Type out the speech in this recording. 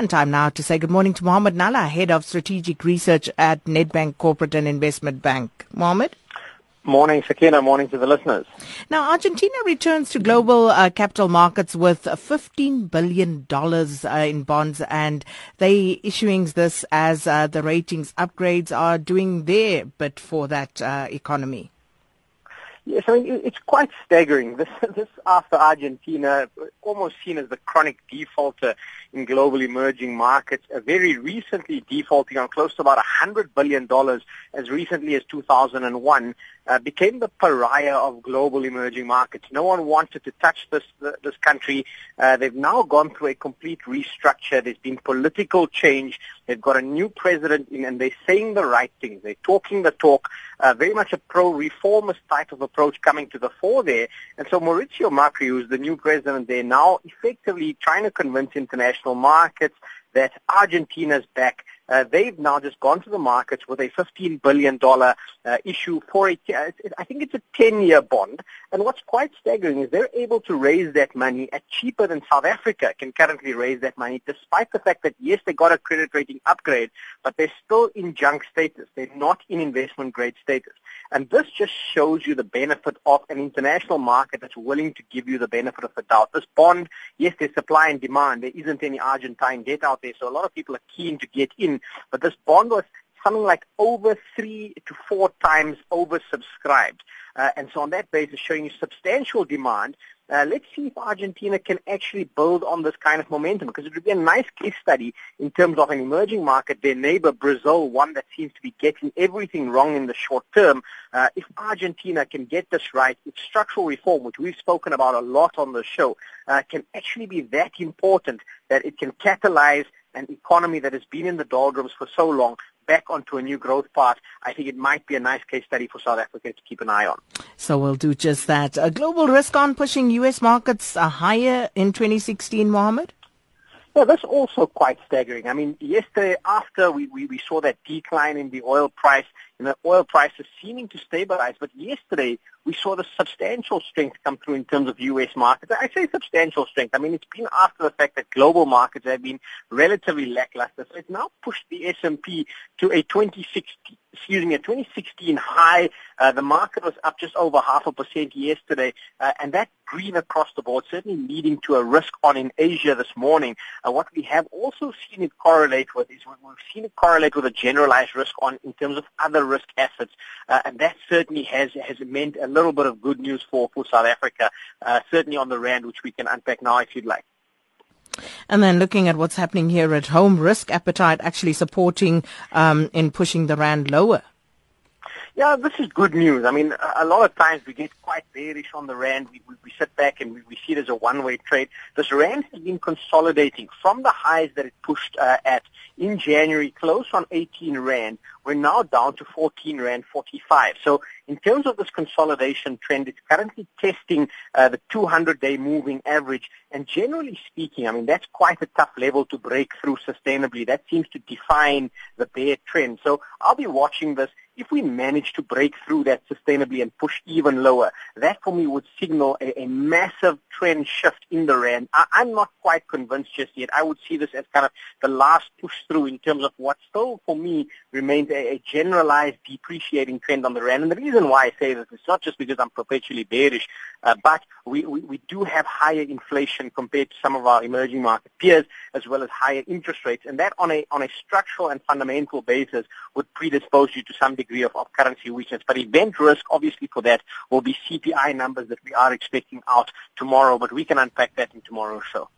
And time now to say good morning to Mohammed Nalla, Head of Strategic Research at Nedbank Corporate and Investment Bank. Mohammed? Morning, Sakina. Morning to the listeners. Now, Argentina returns to global uh, capital markets with $15 billion uh, in bonds, and they issuing this as uh, the ratings upgrades are doing their bit for that uh, economy. Yes, I mean, it's quite staggering. This, this after Argentina, almost seen as the chronic defaulter in global emerging markets, very recently defaulting on close to about $100 billion as recently as 2001, uh, became the pariah of global emerging markets. No one wanted to touch this this country. Uh, they've now gone through a complete restructure. There's been political change. They've got a new president in, and they're saying the right things. They're talking the talk. Uh, very much a pro-reformist type of approach coming to the fore there. And so Mauricio Macri, who's the new president there, now effectively trying to convince international markets that Argentina's back uh, they've now just gone to the markets with a $15 billion uh, issue for a, I think it's a 10-year bond. And what's quite staggering is they're able to raise that money at cheaper than South Africa can currently raise that money, despite the fact that, yes, they got a credit rating upgrade, but they're still in junk status. They're not in investment grade status. And this just shows you the benefit of an international market that's willing to give you the benefit of the doubt. This bond, yes, there's supply and demand. There isn't any Argentine debt out there, so a lot of people are keen to get in but this bond was something like over three to four times oversubscribed. Uh, and so on that basis, showing you substantial demand, uh, let's see if Argentina can actually build on this kind of momentum because it would be a nice case study in terms of an emerging market, their neighbor Brazil, one that seems to be getting everything wrong in the short term. Uh, if Argentina can get this right, if structural reform, which we've spoken about a lot on the show, uh, can actually be that important that it can catalyze an economy that has been in the doldrums for so long back onto a new growth path, I think it might be a nice case study for South Africa to keep an eye on. So we'll do just that. A global risk on pushing U.S. markets higher in 2016, Mohammed? Yeah, that's also quite staggering. I mean, yesterday after we, we, we saw that decline in the oil price, and the oil prices seeming to stabilize, but yesterday we saw the substantial strength come through in terms of U.S. markets. I say substantial strength. I mean, it's been after the fact that global markets have been relatively lackluster. So it's now pushed the S&P to a 2060, excuse me, a 2016 high. Uh, the market was up just over half a percent yesterday, uh, and that green across the board, certainly leading to a risk on in Asia this morning. Uh, what we have also seen it correlate with is we've seen it correlate with a generalized risk on in terms of other risk assets, uh, and that certainly has has meant a little bit of good news for for South Africa, uh, certainly on the rand, which we can unpack now if you'd like. And then looking at what's happening here at home, risk appetite actually supporting um, in pushing the rand lower. Yeah, this is good news. I mean, a lot of times we get quite bearish on the rand. We, we, we sit back and we, we see it as a one-way trade. This rand has been consolidating from the highs that it pushed uh, at in January, close on 18 rand. We're now down to 14 rand 45. So in terms of this consolidation trend, it's currently testing uh, the 200-day moving average. And generally speaking, I mean, that's quite a tough level to break through sustainably. That seems to define the bear trend. So I'll be watching this if we manage to break through that sustainably and push even lower, that for me would signal a, a massive trend shift in the rand. I, I'm not quite convinced just yet. I would see this as kind of the last push through in terms of what still for me remains a, a generalized depreciating trend on the rand. And the reason why I say this is not just because I'm perpetually bearish, uh, but we, we, we do have higher inflation compared to some of our emerging market peers, as well as higher interest rates, and that on a on a structural and fundamental basis would predispose you to some degree of, of currency weakness. But event risk, obviously, for that will be CPI numbers that we are expecting out tomorrow, but we can unpack that in tomorrow's show.